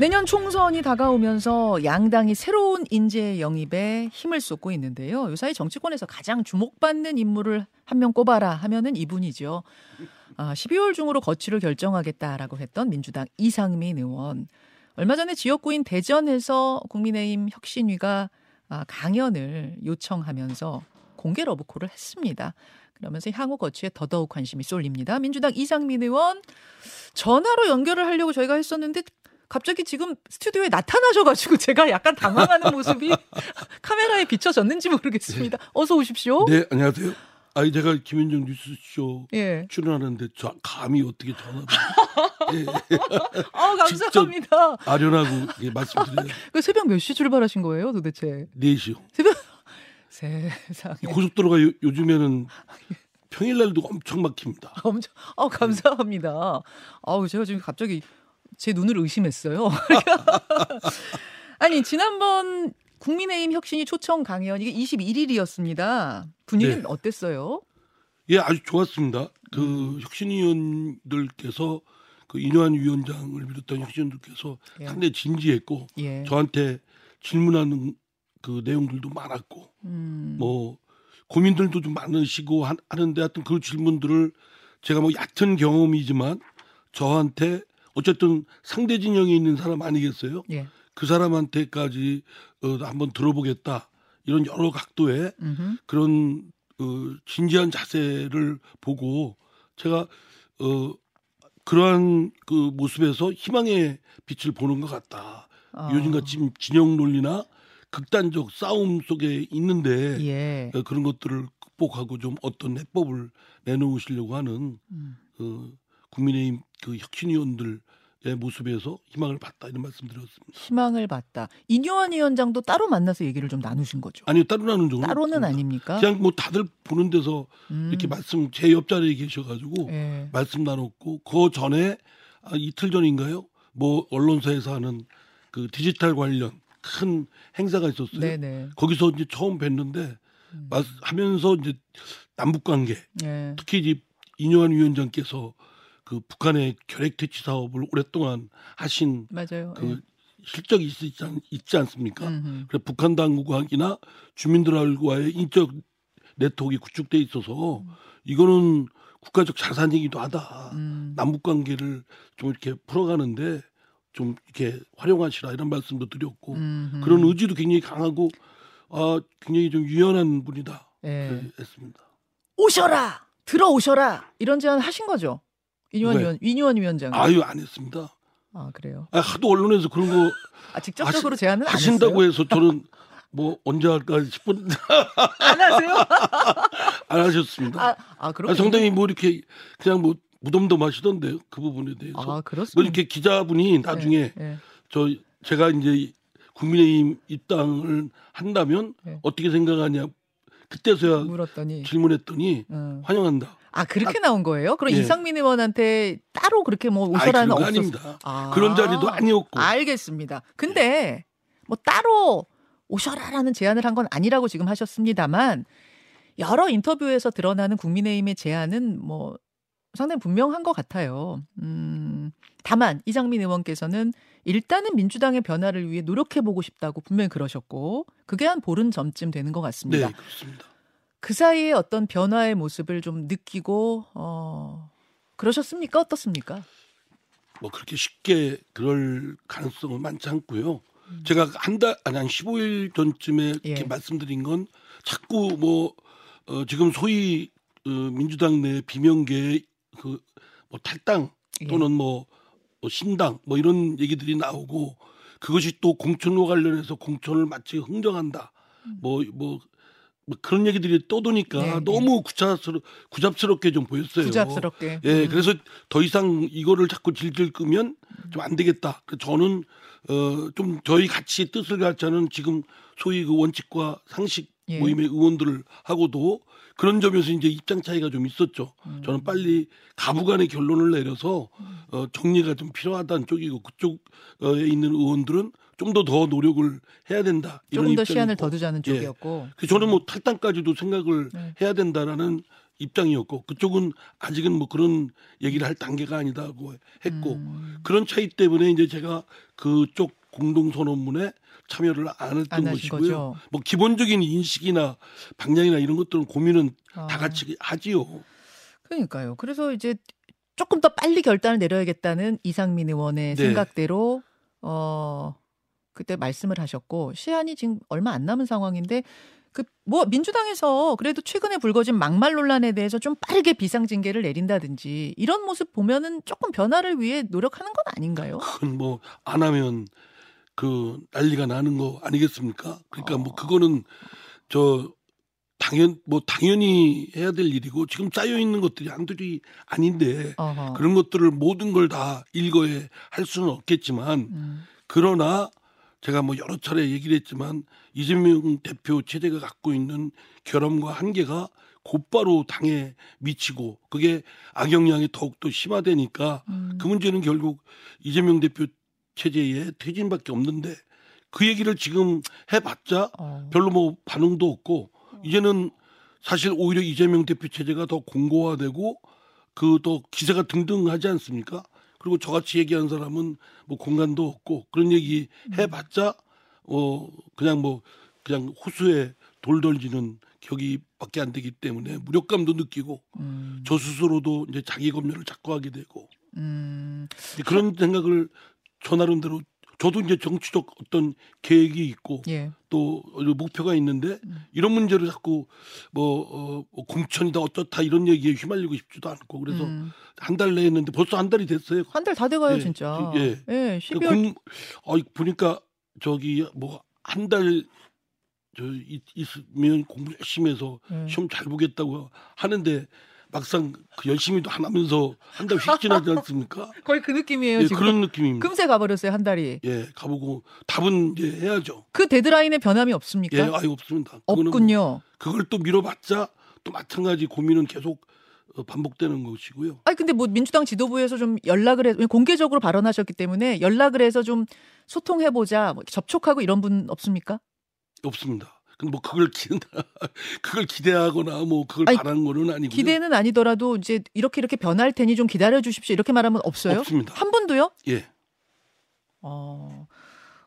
내년 총선이 다가오면서 양당이 새로운 인재 영입에 힘을 쏟고 있는데요. 요사이 정치권에서 가장 주목받는 인물을 한 명 꼽아라 하면은 이분이죠. 아, 12월 중으로 거취를 결정하겠다라고 했던 민주당 이상민 의원. 얼마 전에 지역구인 대전에서 국민의힘 혁신위가 아, 강연을 요청하면서 공개 러브콜을 했습니다. 그러면서 향후 거취에 더더욱 관심이 쏠립니다. 민주당 이상민 의원 전화로 연결을 하려고 저희가 했었는데 갑자기 지금 스튜디오에 나타나셔가지고 제가 약간 당황하는 모습이 카메라에 비춰졌는지 모르겠습니다. 어서 오십시오. 네, 안녕하세요. 아이 제가 김현정 뉴스쇼 예. 출연하는데 저 감히 어떻게 전화를 예, 아 감사합니다. 아련하고 예, 말씀드려요. 그 새벽 몇 시 출발하신 거예요, 도대체? 4시요. 새벽 세상에. 고속도로가 요, 요즘에는 평일날도 엄청 막힙니다. 엄청. 아 감사합니다. 아우 제가 지금 갑자기 제 눈을 의심했어요. 아니 지난번 국민의힘 혁신이 초청 강연 이게 21일이었습니다. 분위기는 네. 어땠어요? 예, 아주 좋았습니다. 그 음. 혁신위원들께서 그 인환 위원장을 비롯한 혁신위원들께서 예. 상당히 진지했고 예. 저한테 질문하는 그 내용들도 많았고 음. 뭐 고민들도 좀 많으시고 하- 하는데 하여튼 그 질문들을 제가 뭐 얕은 경험이지만 저한테 어쨌든 상대 진영에 있는 사람 아니겠어요? 예. 그 사람한테까지 어, 한번 들어보겠다 이런 여러 각도의 음흠. 그런 어, 진지한 자세를 보고 제가 어, 그러한 그 모습에서 희망의 빛을 보는 것 같다. 아. 요즘같이 진영 논리나 극단적 싸움 속에 있는데 예. 어, 그런 것들을 극복하고 좀 어떤 해법을 내놓으시려고 하는 음. 어, 국민의힘 그 혁신위원들 의 모습에서 희망을 봤다 이런 말씀 드렸습니다. 희망을 봤다. 이뇨한 위원장도 따로 만나서 얘기를 좀 나누신 거죠. 아니요 따로 나눈 적은 따로는 없습니다. 아닙니까? 그냥 뭐 다들 보는 데서 음. 이렇게 말씀 제 옆자리에 계셔가지고 예. 말씀 나눴고 그 전에 아, 이틀 전인가요? 뭐 언론사에서 하는 그 디지털 관련 큰 행사가 있었어요. 네네. 거기서 이제 처음 뵀는데 말- 하면서 이제 남북 관계 예. 특히 이제 이뇨한 위원장께서 그 북한의 결핵 퇴치 사업을 오랫동안 하신 맞아요. 그 실적이 있지, 않, 있지 않습니까? 예. 음흠. 그래 북한 당국이나 주민들과의 인적 네트워크가 구축돼 있어서 이거는 국가적 자산이기도 하다. 음. 남북 관계를 좀 이렇게 풀어가는데 좀 이렇게 활용하시라 이런 말씀도 드렸고 음흠. 그런 의지도 굉장히 강하고 아 굉장히 좀 유연한 분이다 예. 했습니다. 오셔라 들어오셔라 이런 제안 하신 거죠 이뇨한 누가요? 위원 이뇨한 위원장 아유 안 했습니다. 아 그래요 아, 하도 언론에서 그런 거 아 직접적으로 하시- 제안은 안 하신다고? 해서 저는 뭐 언제 할까 싶었는데 안 하세요 안 하셨습니다. 아, 아 그럼 아, 상당히 뭐 이렇게 그냥 뭐 무덤덤 하시던데요 그 부분에 대해서 아뭐 그렇습니다 이렇게 기자분이 나중에 예, 예. 저 제가 이제 국민의힘 입당을 한다면 네. 어떻게 생각하냐 그때서야 물었더니 질문했더니 어. 환영한다. 아 그렇게 나온 거예요 그럼 예. 이상민 의원한테 따로 그렇게 뭐 오셔라는 없었 아닙니다. 아. 그런 자리도 아니었고 알겠습니다. 근데 뭐 따로 오셔라라는 제안을 한 건 아니라고 지금 하셨습니다만 여러 인터뷰에서 드러나는 국민의힘의 제안은 뭐 상당히 분명한 것 같아요. 음, 다만 이장민 의원께서는 일단은 민주당의 변화를 위해 노력해 보고 싶다고 분명히 그러셨고 그게 한 보름 전쯤 되는 것 같습니다. 네 그렇습니다. 그 사이에 어떤 변화의 모습을 좀 느끼고 어 그러셨습니까? 어떻습니까? 뭐 그렇게 쉽게 그럴 가능성은 많지 않고요. 음. 제가 한 달 아니 한 15일 전쯤에 이렇게 예. 말씀드린 건 자꾸 뭐 어, 지금 소위 어, 민주당 내 비명계 그 뭐 탈당 예. 또는 뭐, 뭐 신당 뭐 이런 얘기들이 나오고 그것이 또 공천과 관련해서 공천을 마치 흥정한다. 뭐뭐뭐 그런 얘기들이 떠도니까 음. 네, 네. 너무 구차스러 구잡스럽게 좀 보였어요. 부잡스럽게. 예, 음. 그래서 더 이상 이거를 자꾸 질질 끄면 좀 안 되겠다. 그래서 저는 어 좀 저희 같이 뜻을 같이 하는 지금 소위 그 원칙과 상식 예. 모임의 의원들을 하고도 그런 점에서 이제 입장 차이가 좀 있었죠. 음. 저는 빨리 가부간의 결론을 내려서 어 정리가 좀 필요하다는 쪽이고 그쪽에 있는 의원들은 좀더더 노력을 해야 된다. 조금 더 시간을. 더 두자는 예. 쪽이었고. 그 저는 뭐 탈당까지도 생각을 네. 해야 된다라는 입장이었고 그쪽은 아직은 뭐 그런 얘기를 할 단계가 아니다고 했고 음. 그런 차이 때문에 이제 제가 그쪽 공동 선언문에 참여를 안안 했던 하신 것이고요. 거죠. 뭐 기본적인 인식이나 방향이나 이런 것들은 고민은 아. 다 같이 하지요. 그러니까요. 그래서 이제 조금 더 빨리 결단을 내려야겠다는 이상민 의원의 네. 생각대로 어 그때 말씀을 하셨고 시한이 지금 얼마 안 남은 상황인데 그 뭐 민주당에서 그래도 최근에 불거진 막말 논란에 대해서 좀 빠르게 비상징계를 내린다든지 이런 모습 보면은 조금 변화를 위해 노력하는 건 아닌가요? 뭐 안 하면 그 난리가 나는 거 아니겠습니까? 그러니까 뭐 어. 그거는 저 당연 뭐 당연히 해야 될 일이고 지금 쌓여 있는 것들이 한둘이 아닌데 어허. 그런 것들을 모든 걸 다 일거에 할 수는 없겠지만 음. 그러나 제가 뭐 여러 차례 얘기를 했지만 이재명 대표 체제가 갖고 있는 결함과 한계가 곧바로 당에 미치고 그게 악영향이 더욱더 심화되니까 음. 그 문제는 결국 이재명 대표 체제의 퇴진밖에 없는데 그 얘기를 지금 해봤자 어. 별로 뭐 반응도 없고 이제는 사실 오히려 이재명 대표 체제가 더 공고화되고 그더 기세가 등등하지 않습니까? 그리고 저같이 얘기한 사람은 뭐 공간도 없고 그런 얘기 해봤자 어 그냥 뭐 그냥 호수에 돌 던지는 격이밖에 안 되기 때문에 무력감도 느끼고 음. 저 스스로도 이제 자기 검열을 자꾸 하게 되고 음. 그런 생각을 저 나름대로 저도 이제 정치적 어떤 계획이 있고 예. 또 목표가 있는데 음. 이런 문제를 자꾸 뭐, 어, 뭐 공천이다 어쩌다 이런 얘기에 휘말리고 싶지도 않고 그래서 음. 한달 내에 했는데 벌써 한 달이 됐어요. 한 달 다 돼가요 예, 진짜. 예. 예. 그 12월 공, 어, 보니까 저기 뭐 한 달 저 있으면 공부 열심히 해서 예. 시험 잘 보겠다고 하는데 막상 그 열심히도 안 하면서 한 달 휙 지나지 않습니까? 거의 그 느낌이에요 예, 지금. 그런 느낌입니다. 금세 가버렸어요 한 달이. 예, 가보고 답은 이제 해야죠. 그 데드라인에 변함이 없습니까? 예, 아예 없습니다. 없군요. 그걸 또 미뤄봤자 또 마찬가지 고민은 계속 어, 반복되는 것이고요. 아니 근데 뭐 민주당 지도부에서 좀 연락을 해 공개적으로 발언하셨기 때문에 연락을 해서 좀 소통해 보자, 뭐 접촉하고 이런 분 없습니까? 없습니다. 근데 뭐 그걸 기 그걸 기대하거나 뭐 그걸 아니, 바라는 거는 아니고요. 기대는 아니더라도 이제 이렇게 이렇게 변할 테니 좀 기다려 주십시오. 이렇게 말하면 없어요? 없습니다. 한 분도요? 예. 어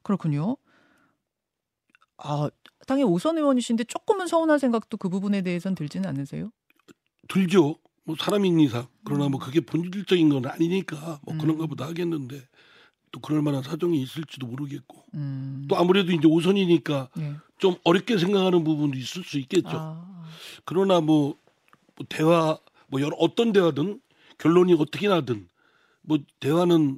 그렇군요. 아 당연히 오선 의원이신데 조금은 서운한 생각도 그 부분에 대해서는 들지는 않으세요? 들죠. 뭐 사람인 이상 그러나 뭐 그게 본질적인 건 아니니까 뭐 음. 그런가 보다 하겠는데 또 그럴 만한 사정이 있을지도 모르겠고 음. 또 아무래도 이제 오선이니까 예. 좀 어렵게 생각하는 부분도 있을 수 있겠죠. 아, 그러나 뭐, 뭐 대화 뭐 여러 어떤 대화든 결론이 어떻게 나든 뭐 대화는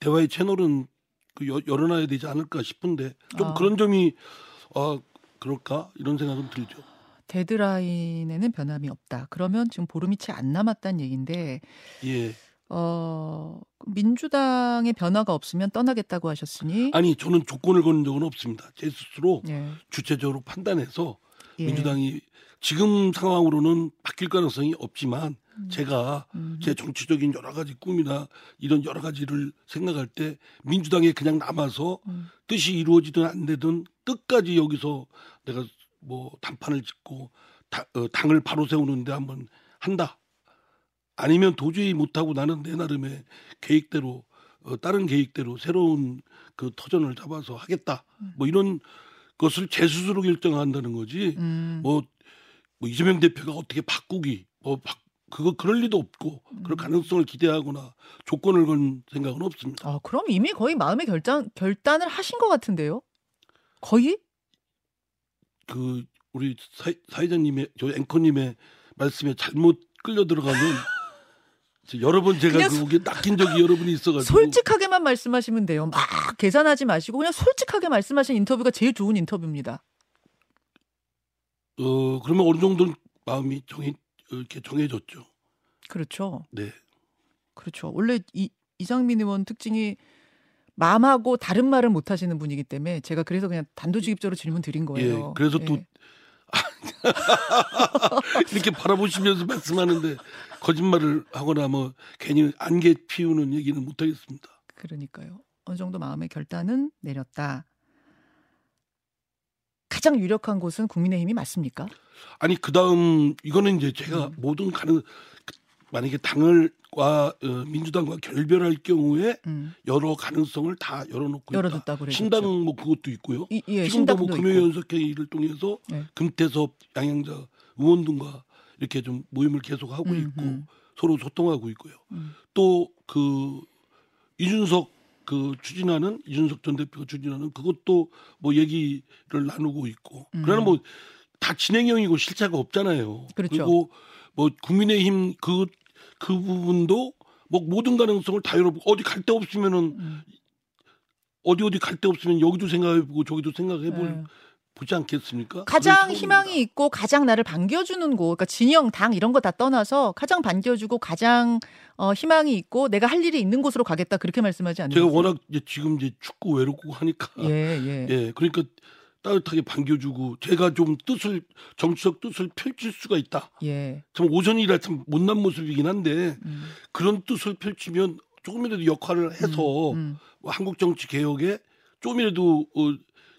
대화의 채널은 그 여- 열어놔야 되지 않을까 싶은데 좀 아. 그런 점이 아 그럴까 이런 생각은 들죠. 데드라인에는 변함이 없다. 그러면 지금 보름이 채 안 남았다는 얘기인데 예. 어, 민주당의 변화가 없으면 떠나겠다고 하셨으니 아니 저는 조건을 거는 적은 없습니다. 제 스스로 예. 주체적으로 판단해서 예. 민주당이 지금 상황으로는 바뀔 가능성이 없지만 음. 제가 음. 제 정치적인 여러 가지 꿈이나 이런 여러 가지를 생각할 때 민주당에 그냥 남아서 음. 뜻이 이루어지든 안 되든 끝까지 여기서 내가 뭐 단판을 짓고 다- 어, 당을 바로 세우는데 한번 한다. 아니면 도저히 못하고 나는 내 나름의 계획대로 어, 다른 계획대로 새로운 그 터전을 잡아서 하겠다. 뭐 이런 것을 제 스스로 결정한다는 거지. 음. 뭐, 뭐 이재명 대표가 어떻게 바꾸기 뭐 바, 그거 그럴 리도 없고 그럴 가능성을 기대하거나 조건을 건 생각은 없습니다. 아, 그럼 이미 거의 마음의 결단 결단을 하신 것 같은데요? 거의? 그 우리 사, 사회자님의 저 앵커님의 말씀에 잘못 끌려 들어가면 여러 번 제가 그게 낚인 적이 여러 번 있어가지고 솔직하게만 말씀하시면 돼요. 막 계산하지 마시고 그냥 솔직하게 말씀하신 인터뷰가 제일 좋은 인터뷰입니다. 어 그러면 어느 정도는 마음이 정해 이렇게 정해졌죠. 그렇죠. 네. 그렇죠. 원래 이 이상민 의원 특징이 마음하고 다른 말을 못 하시는 분이기 때문에 제가 그래서 그냥 단도직입적으로 질문 드린 거예요. 예, 그래서 또 예. 이렇게 바라보시면서 말씀하는데 거짓말을 하거나 뭐 괜히 안개 피우는 얘기는 못 하겠습니다. 그러니까요. 어느 정도 마음의 결단은 내렸다. 가장 유력한 곳은 국민의힘이 맞습니까? 아니 그 다음 이거는 이제 제가 음. 모든 가능 만약에 당을과 어, 민주당과 결별할 경우에 음. 여러 가능성을 다 열어놓고 열어뒀다고 있다. 그랬죠. 신당 뭐 그것도 있고요. 이, 예, 지금도 뭐. 금요연석회의를 통해서 네. 금태섭 양양자 의원 등과 이렇게 좀 모임을 계속 하고 음, 있고 음. 서로 소통하고 있고요. 음. 또그 이준석 그 추진하는 이준석 전 대표가 추진하는 그것도 뭐 얘기를 나누고 있고 음. 그러나 뭐 다 진행형이고 실체가 없잖아요. 그렇죠. 리고 뭐 국민의힘 그 그 부분도 뭐 모든 가능성을 다 열어보고 어디 갈 데 없으면은 음. 어디 어디 갈 데 없으면 여기도 생각해보고 저기도 생각해볼 네. 보지 않겠습니까? 가장. 희망이 있고 가장 나를 반겨주는 곳, 그러니까 진영, 당 이런 거 다 떠나서 가장 반겨주고 가장 어, 희망이 있고 내가 할 일이 있는 곳으로 가겠다 그렇게 말씀하지 않나요? 제가 워낙 이제 지금 이제 축구 외롭고 하니까 예, 예. 예, 그러니까 따뜻하게 반겨주고 제가 좀 뜻을 정치적 뜻을 펼칠 수가 있다. 예. 참 오전이라 참 못난 모습이긴 한데 음, 그런 뜻을 펼치면 조금이라도 역할을 해서 음, 뭐 한국 정치 개혁에 조금이라도 어,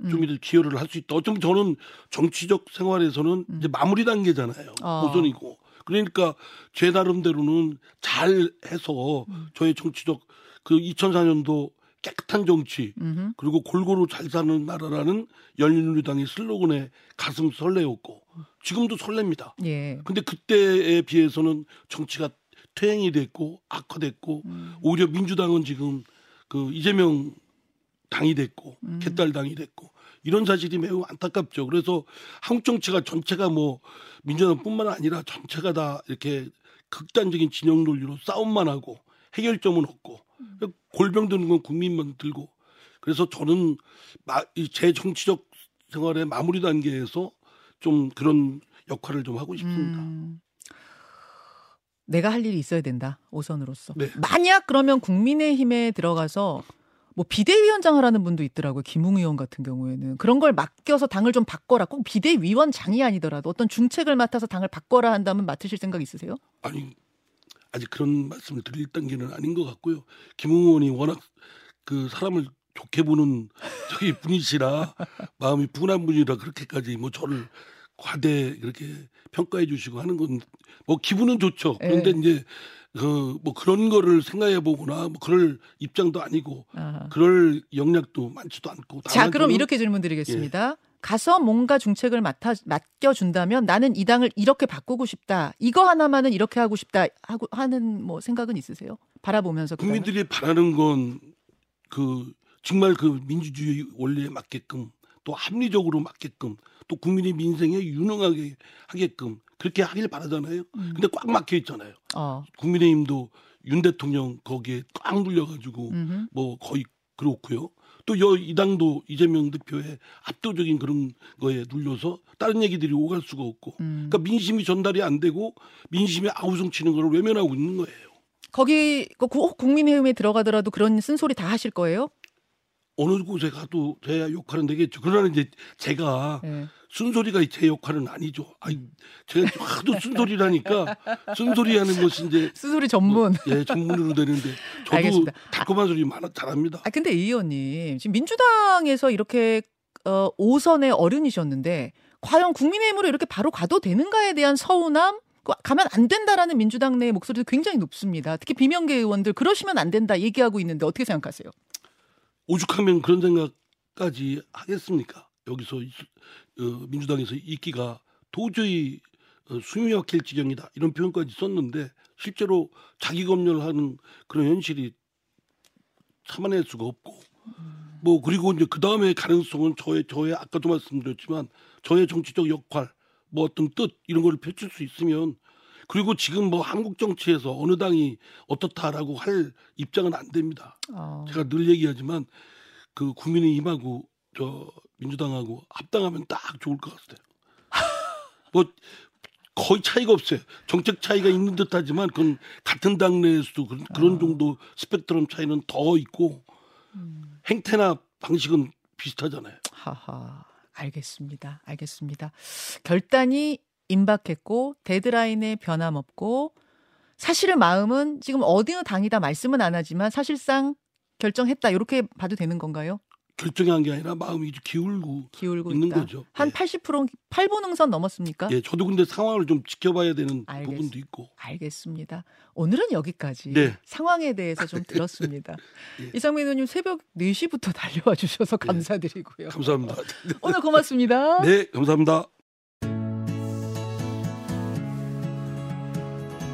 좀이라도 기여를 할 수 있다. 어쩌면 저는 정치적 생활에서는 이제 마무리 단계잖아요. 음. 어. 오전이고. 그러니까 제 나름대로는 잘 해서 음. 저의 정치적 그 2004년도 깨끗한 정치 음흠. 그리고 골고루 잘 사는 나라라는 열린우리당의 슬로건에 가슴 설레었고 지금도 설렙니다. 예. 근데 그때에 비해서는 정치가 퇴행이 됐고 악화됐고 음. 오히려 민주당은 지금 그 이재명 당이 됐고 음. 개딸 당이 됐고 이런 사실이 매우 안타깝죠. 그래서 한국 정치가 전체가 뭐 민주당뿐만 아니라 전체가 다 이렇게 극단적인 진영 논리로 싸움만 하고 해결점은 없고 골병 드는 건 국민만 들고 그래서 저는 마- 이제 정치적 생활의 마무리 단계에서 좀 그런 역할을 좀 하고 싶습니다. 음. 내가 할 일이 있어야 된다. 오선으로서. 네. 만약 그러면 국민의힘에 들어가서 뭐 비대위원장을 하는 분도 있더라고요. 김웅 의원 같은 경우에는 그런 걸 맡겨서 당을 좀 바꿔라. 꼭 비대위원장이 아니더라도 어떤 중책을 맡아서 당을 바꿔라 한다면 맡으실 생각 있으세요? 아니 아직 그런 말씀을 드릴 단계는 아닌 것 같고요. 김웅 의원이 워낙 그 사람을 좋게 보는 저희 분이시라 마음이 분한 분이라 그렇게까지 뭐 저를 과대 그렇게 평가해 주시고 하는 건 뭐 기분은 좋죠. 그런데 예. 이제 그 뭐 그런 거를 생각해 보거나 뭐 그럴 입장도 아니고 아하. 그럴 역량도 많지도 않고 자, 그럼 이렇게 질문 드리겠습니다. 가서 뭔가 중책을 맡아 맡겨준다면 나는 이 당을 이렇게 바꾸고 싶다. 이거 하나만은 이렇게 하고 싶다 하고 하는 뭐 생각은 있으세요? 바라보면서 그? 국민들이 바라는 건 그 정말 그 민주주의 원리에 맞게끔 또 합리적으로 맞게끔 또 국민의 민생에 유능하게 하게끔 그렇게 하길 바라잖아요. 음. 근데 꽉 막혀 있잖아요. 어. 국민의힘도 윤 대통령 거기에 꽉 눌려가지고 음흠. 뭐 거의 그렇고요. 또여이 당도 이재명 대표의 압도적인 그런 거에 눌려서 다른 얘기들이 오갈 수가 없고 음. 그러니까 민심이 전달이 안 되고 민심이 아우성 치는 걸 외면하고 있는 거예요. 거기 그 구- 국민의힘에 들어가더라도 그런 쓴소리 다 하실 거예요? 어느 곳에 가도 제 역할은 되겠죠. 그러나 이제 제가 네. 쓴소리가 제 역할은 아니죠. 아니, 제가 하도 쓴소리라니까 쓴소리 하는 것이 이제 쓴소리 전문. 예, 전문으로 되는데 저도 알겠습니다. 달콤한 소리 많아 잘합니다. 아 근데 이 의원님 지금 민주당에서 이렇게 어, 5선의 어른이셨는데 과연 국민의힘으로 이렇게 바로 가도 되는가에 대한 서운함 그 가면 안 된다라는 민주당 내 목소리도 굉장히 높습니다. 특히 비명계 의원들 그러시면 안 된다 얘기하고 있는데 어떻게 생각하세요? 오죽하면 그런 생각까지 하겠습니까? 여기서 이- 어, 민주당에서 있기가 도저히 어, 숨이 막힐 지경이다 이런 표현까지 썼는데 실제로 자기 검열하는 그런 현실이 참아낼 수가 없고 뭐 그리고 이제 그 다음에 가능성은 저의 저의 아까도 말씀드렸지만 저의 정치적 역할 뭐 어떤 뜻 이런 거를 펼칠 수 있으면 그리고 지금 뭐 한국 정치에서 어느 당이 어떻다라고 할 입장은 안 됩니다. 어, 제가 늘 얘기하지만 그 국민의 힘하고 저 민주당하고 합당하면 딱 좋을 것 같아요. 뭐 거의 차이가 없어요. 정책 차이가 있는 듯하지만 그건 같은 당 내에서도 그런, 그런 아. 정도 스펙트럼 차이는 더 있고 음. 행태나 방식은 비슷하잖아요. 하하 알겠습니다. 알겠습니다. 결단이 임박했고 데드라인에 변함없고 사실은 마음은 지금 어느 당이다 말씀은 안 하지만 사실상 결정했다 이렇게 봐도 되는 건가요? 결정한 게 아니라 마음이 좀 기울고 기울고 있는 있다. 거죠. 한 예. 80% 8분 응선 넘었습니까? 예, 저도 근데 상황을 좀 지켜봐야 되는 알겠습니다. 부분도 있고. 알겠습니다. 오늘은 여기까지 네. 상황에 대해서 좀 들었습니다. 예. 이상민 의원님 새벽 4시부터 달려와 주셔서 감사드리고요. 감사합니다. 오늘 고맙습니다. 네, 감사합니다.